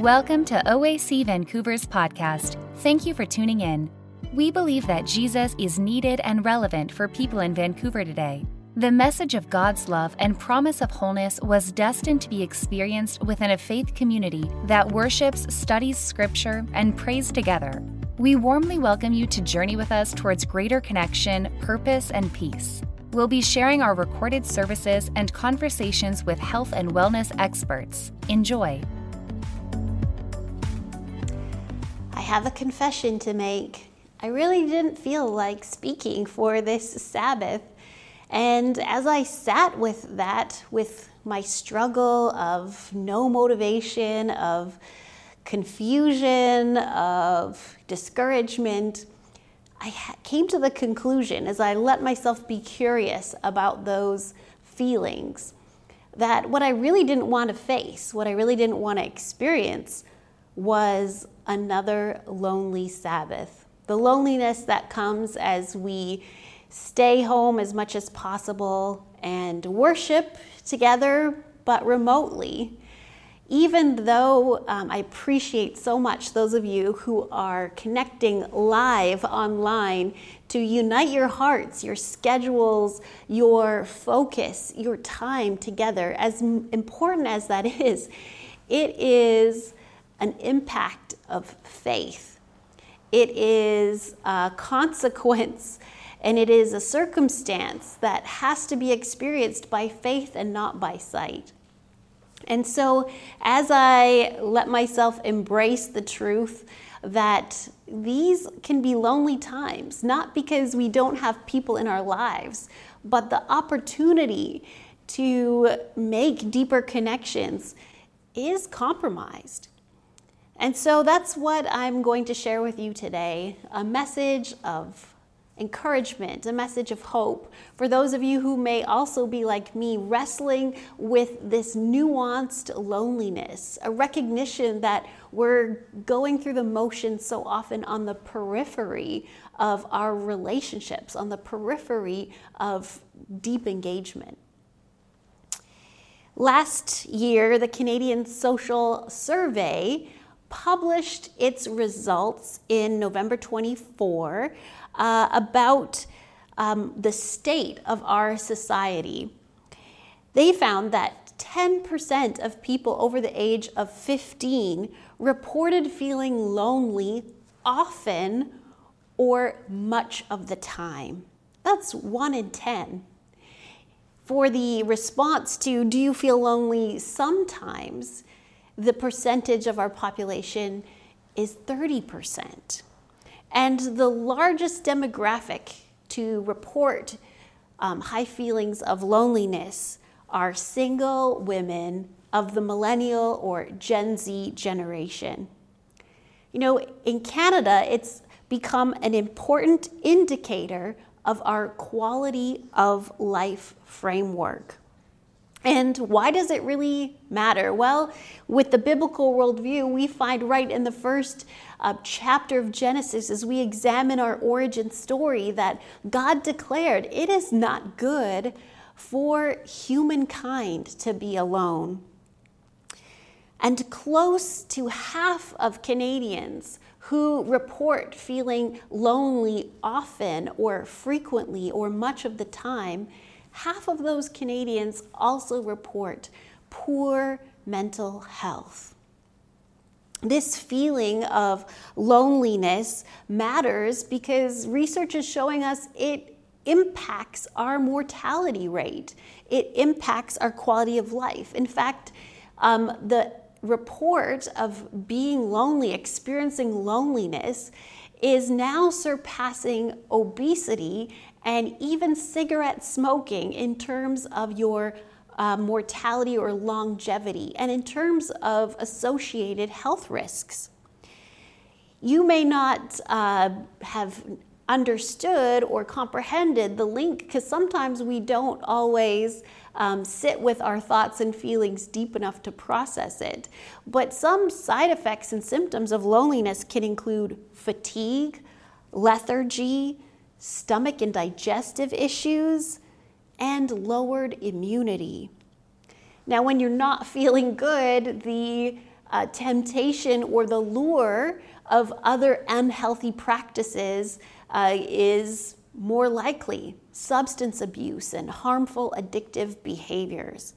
Welcome to OAC Vancouver's podcast. Thank you for tuning in. We believe that Jesus is needed and relevant for people in Vancouver today. The message of God's love and promise of wholeness was destined to be experienced within a faith community that worships, studies scripture, and prays together. We warmly welcome you to journey with us towards greater connection, purpose, and peace. We'll be sharing our recorded services and conversations with health and wellness experts. Enjoy. Have a confession to make. I really didn't feel like speaking for this Sabbath. And as I sat with that, with my struggle of no motivation, of confusion, of discouragement, I came to the conclusion as I let myself be curious about those feelings that what I really didn't want to face, what I really didn't want to experience, was another lonely Sabbath. The loneliness that comes as we stay home as much as possible and worship together, but remotely even though um, I appreciate so much those of you who are connecting live online to unite your hearts, your schedules, your focus, your time together, as important as that is, it is an impact of faith. It is a consequence and it is a circumstance that has to be experienced by faith and not by sight. And so, as I let myself embrace the truth that these can be lonely times, not because we don't have people in our lives, but the opportunity to make deeper connections is compromised. And so that's what I'm going to share with you today a message of encouragement, a message of hope for those of you who may also be like me, wrestling with this nuanced loneliness, a recognition that we're going through the motions so often on the periphery of our relationships, on the periphery of deep engagement. Last year, the Canadian Social Survey published its results in November 24 uh, about um, the state of our society. They found that 10% of people over the age of 15 reported feeling lonely often or much of the time. That's one in 10. For the response to, do you feel lonely sometimes? The percentage of our population is 30%. And the largest demographic to report um, high feelings of loneliness are single women of the millennial or Gen Z generation. You know, in Canada, it's become an important indicator of our quality of life framework. And why does it really matter? Well, with the biblical worldview, we find right in the first uh, chapter of Genesis, as we examine our origin story, that God declared it is not good for humankind to be alone. And close to half of Canadians who report feeling lonely often or frequently or much of the time half of those Canadians also report poor mental health. This feeling of loneliness matters because research is showing us it impacts our mortality rate. It impacts our quality of life. In fact, um, the report of being lonely, experiencing loneliness, is now surpassing obesity and even cigarette smoking in terms of your uh, mortality or longevity and in terms of associated health risks. You may not uh, have understood or comprehended the link because sometimes we don't always um, sit with our thoughts and feelings deep enough to process it. But some side effects and symptoms of loneliness can include fatigue, lethargy, stomach and digestive issues, and lowered immunity. Now, when you're not feeling good, the uh, temptation or the lure of other unhealthy practices uh, is more likely substance abuse and harmful addictive behaviors.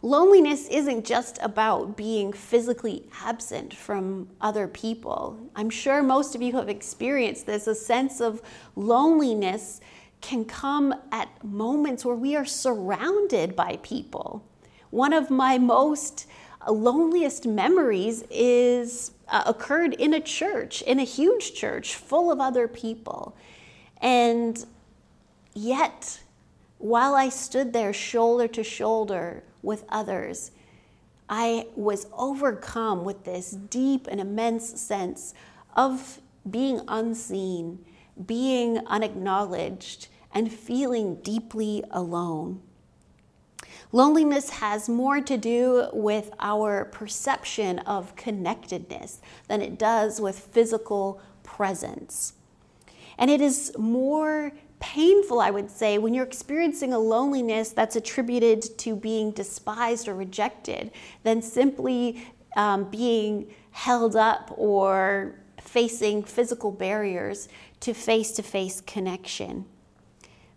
Loneliness isn't just about being physically absent from other people. I'm sure most of you have experienced this. A sense of loneliness can come at moments where we are surrounded by people. One of my most loneliest memories is uh, occurred in a church, in a huge church full of other people. And yet, while I stood there shoulder to shoulder with others, I was overcome with this deep and immense sense of being unseen, being unacknowledged, and feeling deeply alone. Loneliness has more to do with our perception of connectedness than it does with physical presence. And it is more painful, I would say, when you're experiencing a loneliness that's attributed to being despised or rejected than simply um, being held up or facing physical barriers to face to face connection.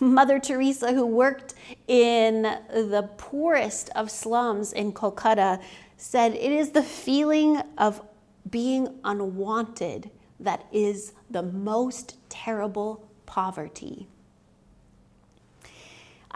Mother Teresa, who worked in the poorest of slums in Kolkata, said, It is the feeling of being unwanted that is the most terrible poverty.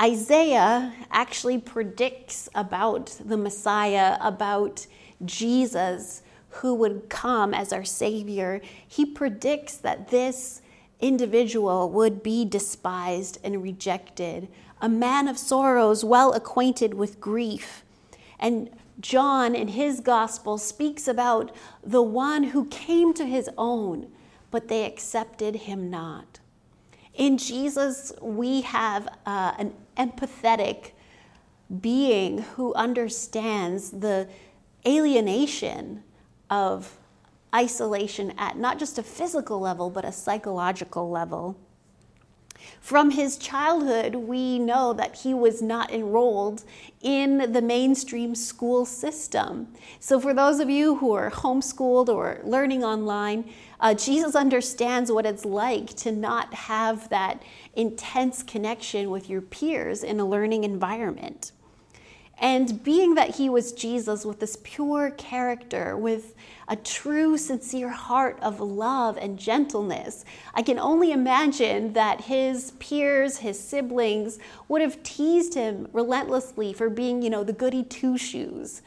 Isaiah actually predicts about the Messiah, about Jesus who would come as our Savior. He predicts that this individual would be despised and rejected, a man of sorrows, well acquainted with grief. And John, in his gospel, speaks about the one who came to his own, but they accepted him not. In Jesus, we have uh, an empathetic being who understands the alienation of isolation at not just a physical level, but a psychological level. From his childhood, we know that he was not enrolled in the mainstream school system. So, for those of you who are homeschooled or learning online, uh, Jesus understands what it's like to not have that intense connection with your peers in a learning environment. And being that he was Jesus with this pure character, with a true, sincere heart of love and gentleness, I can only imagine that his peers, his siblings, would have teased him relentlessly for being, you know, the goody two shoes.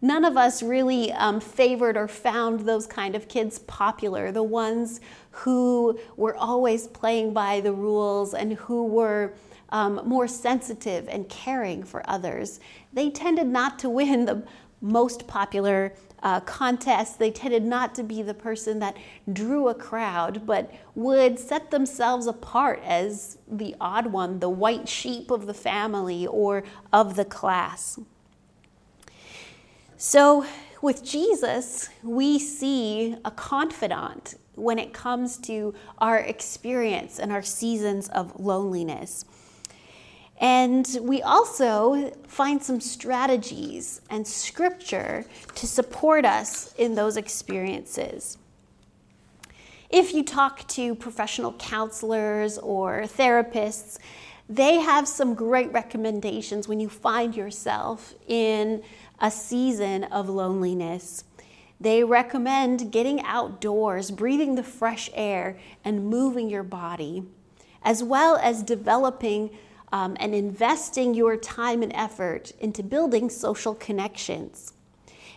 None of us really um, favored or found those kind of kids popular, the ones who were always playing by the rules and who were um, more sensitive and caring for others. They tended not to win the most popular uh, contests. They tended not to be the person that drew a crowd, but would set themselves apart as the odd one, the white sheep of the family or of the class. So, with Jesus, we see a confidant when it comes to our experience and our seasons of loneliness. And we also find some strategies and scripture to support us in those experiences. If you talk to professional counselors or therapists, they have some great recommendations when you find yourself in a season of loneliness. They recommend getting outdoors, breathing the fresh air, and moving your body, as well as developing um, and investing your time and effort into building social connections.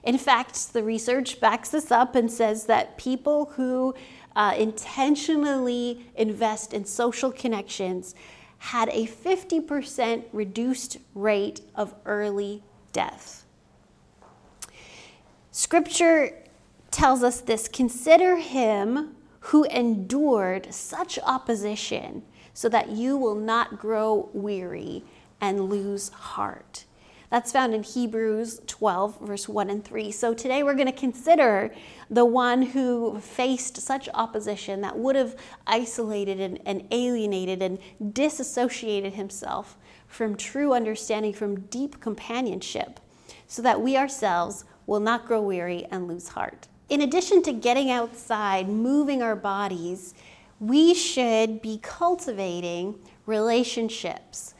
In fact, the research backs this up and says that people who uh, intentionally invest in social connections had a 50% reduced rate of early death. Scripture tells us this consider him who endured such opposition so that you will not grow weary and lose heart. That's found in Hebrews 12, verse 1 and 3. So today we're going to consider the one who faced such opposition that would have isolated and, and, alienated and disassociated himself from true understanding, from deep companionship, so that we ourselves will not grow weary and lose heart. In addition to getting outside, moving our bodies, we should be cultivating relationships.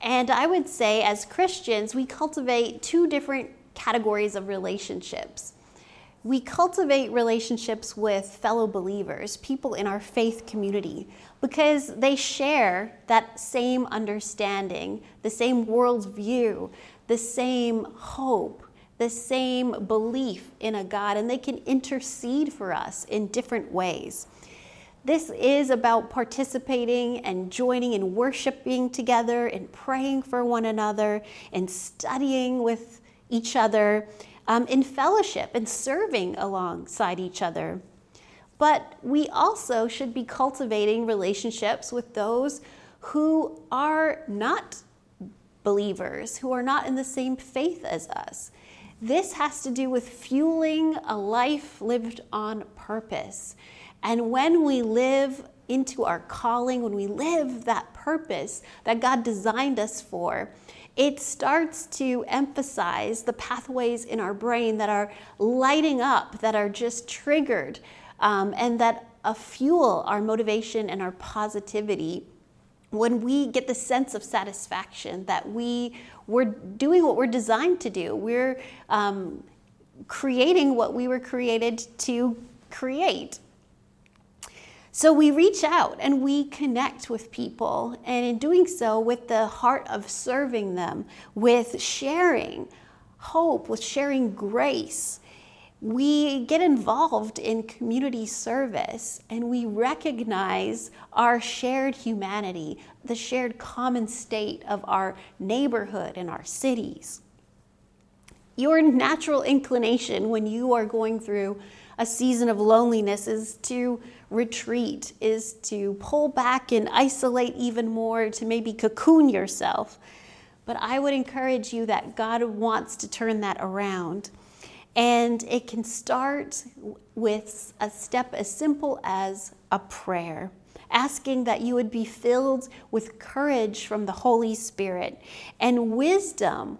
And I would say, as Christians, we cultivate two different categories of relationships. We cultivate relationships with fellow believers, people in our faith community, because they share that same understanding, the same worldview, the same hope, the same belief in a God, and they can intercede for us in different ways. This is about participating and joining in worshiping together and praying for one another and studying with each other um, in fellowship and serving alongside each other. But we also should be cultivating relationships with those who are not believers, who are not in the same faith as us. This has to do with fueling a life lived on purpose. And when we live into our calling, when we live that purpose that God designed us for, it starts to emphasize the pathways in our brain that are lighting up, that are just triggered, um, and that uh, fuel our motivation and our positivity. When we get the sense of satisfaction that we we're doing what we're designed to do we're um, creating what we were created to create so we reach out and we connect with people, and in doing so, with the heart of serving them, with sharing hope, with sharing grace, we get involved in community service and we recognize our shared humanity, the shared common state of our neighborhood and our cities. Your natural inclination when you are going through a season of loneliness is to retreat, is to pull back and isolate even more, to maybe cocoon yourself. But I would encourage you that God wants to turn that around. And it can start with a step as simple as a prayer, asking that you would be filled with courage from the Holy Spirit and wisdom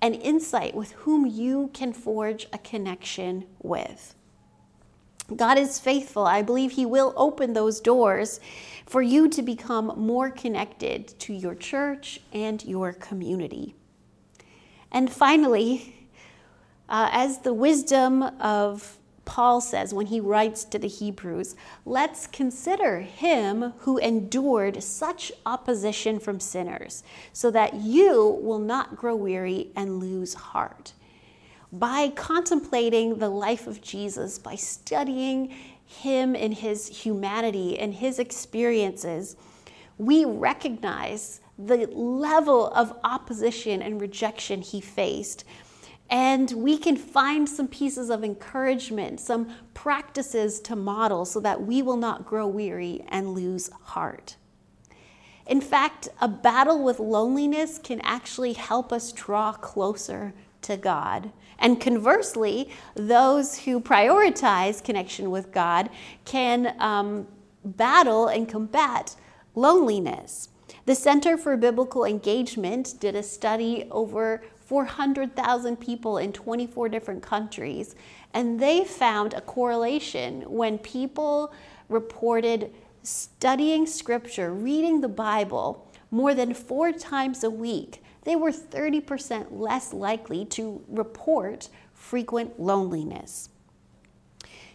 and insight with whom you can forge a connection with. God is faithful. I believe He will open those doors for you to become more connected to your church and your community. And finally, uh, as the wisdom of Paul says when he writes to the Hebrews, let's consider him who endured such opposition from sinners, so that you will not grow weary and lose heart by contemplating the life of Jesus, by studying him and his humanity and his experiences, we recognize the level of opposition and rejection he faced. And we can find some pieces of encouragement, some practices to model so that we will not grow weary and lose heart. In fact, a battle with loneliness can actually help us draw closer to God. And conversely, those who prioritize connection with God can um, battle and combat loneliness. The Center for Biblical Engagement did a study over 400,000 people in 24 different countries, and they found a correlation when people reported studying scripture, reading the Bible more than four times a week they were 30% less likely to report frequent loneliness.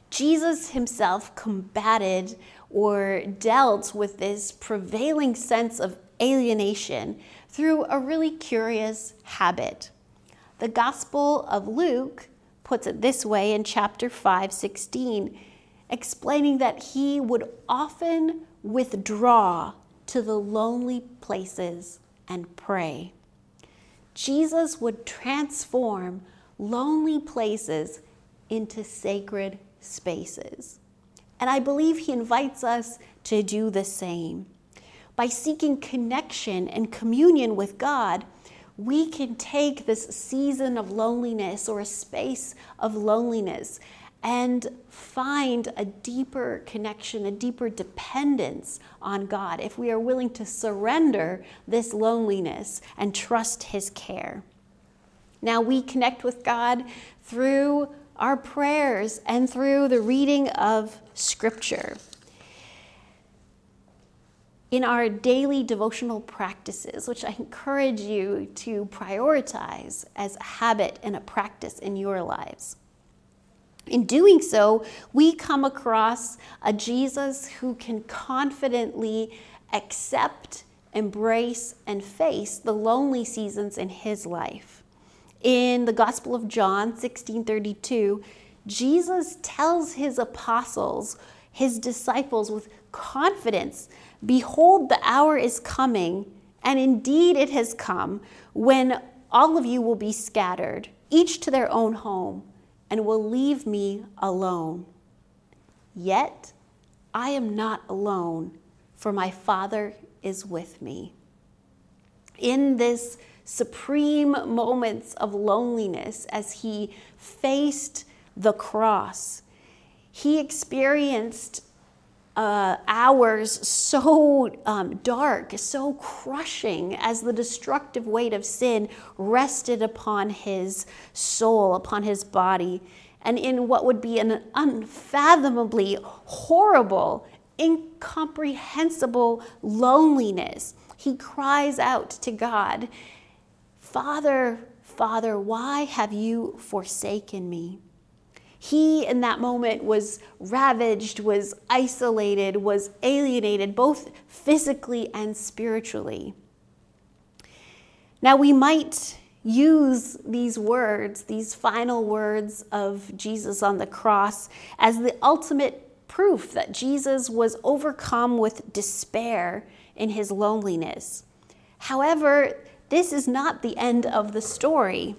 Jesus himself combated or dealt with this prevailing sense of alienation through a really curious habit. The Gospel of Luke puts it this way in chapter 5, 16, explaining that he would often withdraw to the lonely places and pray. Jesus would transform lonely places into sacred spaces. And I believe he invites us to do the same. By seeking connection and communion with God, we can take this season of loneliness or a space of loneliness and find a deeper connection, a deeper dependence on God if we are willing to surrender this loneliness and trust His care. Now we connect with God through our prayers and through the reading of Scripture. In our daily devotional practices, which I encourage you to prioritize as a habit and a practice in your lives. In doing so, we come across a Jesus who can confidently accept, embrace, and face the lonely seasons in his life. In the Gospel of John 16:32, Jesus tells his apostles, his disciples with confidence, "Behold, the hour is coming, and indeed it has come, when all of you will be scattered, each to their own home." And will leave me alone. Yet I am not alone, for my Father is with me. In this supreme moments of loneliness as he faced the cross, he experienced uh, hours so um, dark, so crushing, as the destructive weight of sin rested upon his soul, upon his body, and in what would be an unfathomably horrible, incomprehensible loneliness, he cries out to God, Father, Father, why have you forsaken me? He, in that moment, was ravaged, was isolated, was alienated, both physically and spiritually. Now, we might use these words, these final words of Jesus on the cross, as the ultimate proof that Jesus was overcome with despair in his loneliness. However, this is not the end of the story.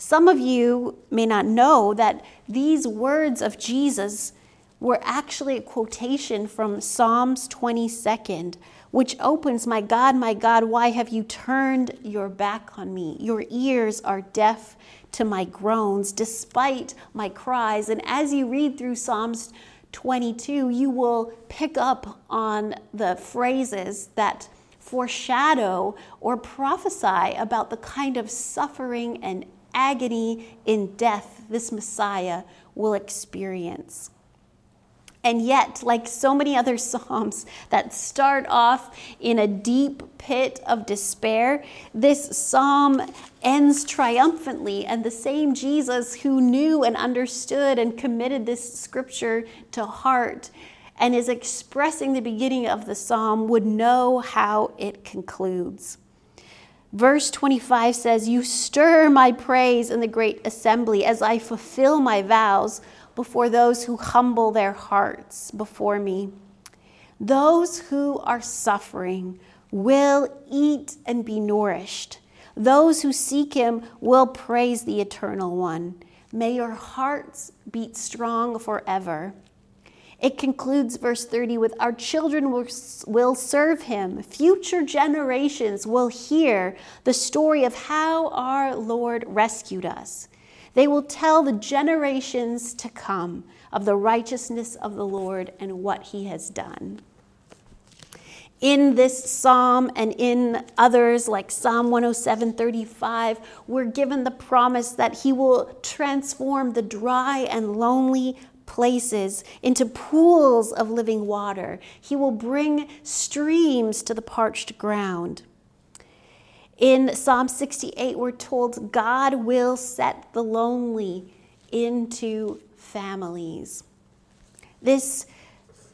Some of you may not know that these words of Jesus were actually a quotation from Psalms 22nd, which opens, My God, my God, why have you turned your back on me? Your ears are deaf to my groans, despite my cries. And as you read through Psalms 22, you will pick up on the phrases that foreshadow or prophesy about the kind of suffering and agony in death this Messiah will experience. And yet, like so many other Psalms that start off in a deep pit of despair, this Psalm ends triumphantly. And the same Jesus who knew and understood and committed this scripture to heart and is expressing the beginning of the Psalm would know how it concludes. Verse 25 says, You stir my praise in the great assembly as I fulfill my vows before those who humble their hearts before me. Those who are suffering will eat and be nourished. Those who seek him will praise the eternal one. May your hearts beat strong forever. It concludes verse 30 with Our children will, serve him. Future generations will hear the story of how our Lord rescued us. They will tell the generations to come of the righteousness of the Lord and what he has done. In this psalm and in others like Psalm 107:35, we're given the promise that he will transform the dry and lonely places, into pools of living water. He will bring streams to the parched ground. In Psalm 68, we're told God will set the lonely into families. This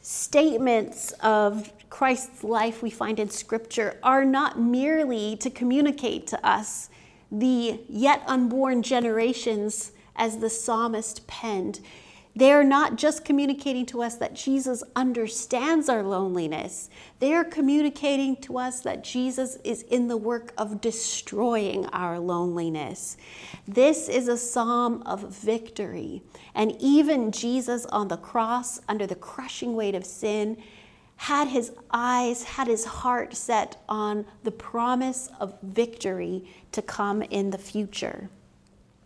statements of Christ's life we find in Scripture are not merely to communicate to us the yet unborn generations as the psalmist penned. They are not just communicating to us that Jesus understands our loneliness, they are communicating to us that Jesus is in the work of destroying our loneliness. This is a psalm of victory. And even Jesus on the cross, under the crushing weight of sin, had his eyes, had his heart set on the promise of victory to come in the future.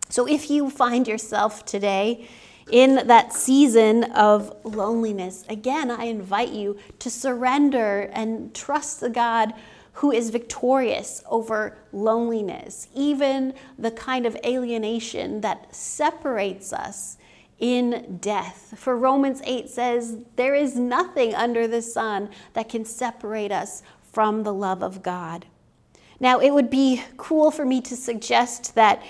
So if you find yourself today, in that season of loneliness, again, I invite you to surrender and trust the God who is victorious over loneliness, even the kind of alienation that separates us in death. For Romans 8 says, There is nothing under the sun that can separate us from the love of God. Now, it would be cruel for me to suggest that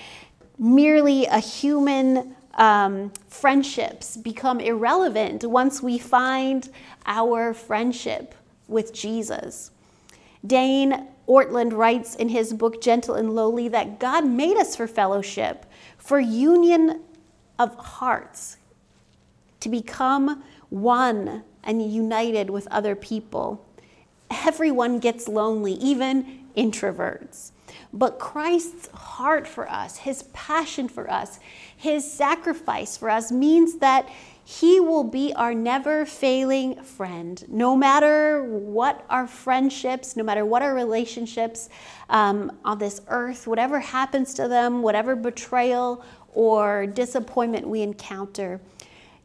merely a human um, friendships become irrelevant once we find our friendship with Jesus. Dane Ortlund writes in his book Gentle and Lowly that God made us for fellowship, for union of hearts, to become one and united with other people. Everyone gets lonely, even introverts. But Christ's heart for us, his passion for us, his sacrifice for us means that he will be our never failing friend. No matter what our friendships, no matter what our relationships um, on this earth, whatever happens to them, whatever betrayal or disappointment we encounter,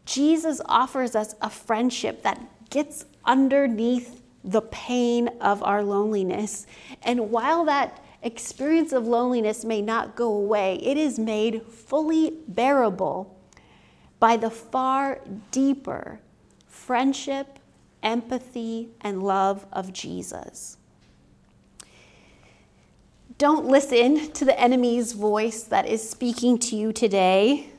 Jesus offers us a friendship that gets underneath the pain of our loneliness. And while that experience of loneliness may not go away, it is made fully bearable by the far deeper friendship, empathy, and love of Jesus. Don't listen to the enemy's voice that is speaking to you today.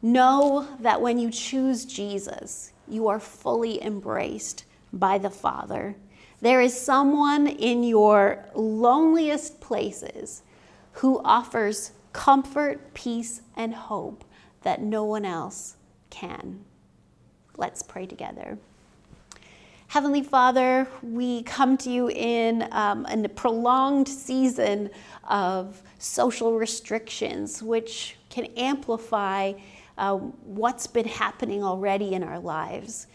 Know that when you choose Jesus, you are fully embraced by the Father there is someone in your loneliest places who offers comfort, peace, and hope that no one else can. Let's pray together. Heavenly Father, we come to you in, um, in a prolonged season of social restrictions, which can amplify uh, what's been happening already in our lives.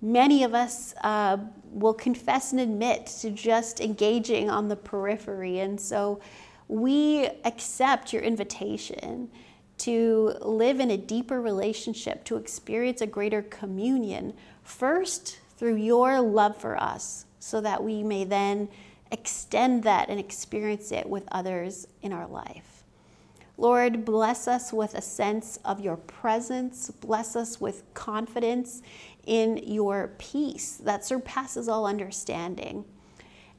Many of us uh, will confess and admit to just engaging on the periphery. And so we accept your invitation to live in a deeper relationship, to experience a greater communion, first through your love for us, so that we may then extend that and experience it with others in our life. Lord, bless us with a sense of your presence. Bless us with confidence in your peace that surpasses all understanding.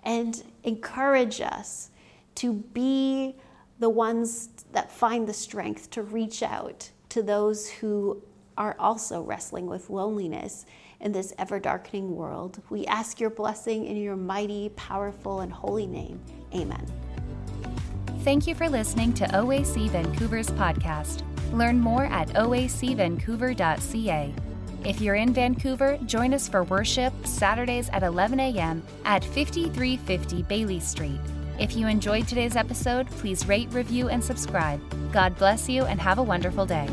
And encourage us to be the ones that find the strength to reach out to those who are also wrestling with loneliness in this ever darkening world. We ask your blessing in your mighty, powerful, and holy name. Amen. Thank you for listening to OAC Vancouver's podcast. Learn more at oacvancouver.ca. If you're in Vancouver, join us for worship Saturdays at 11 a.m. at 5350 Baillie Street. If you enjoyed today's episode, please rate, review, and subscribe. God bless you and have a wonderful day.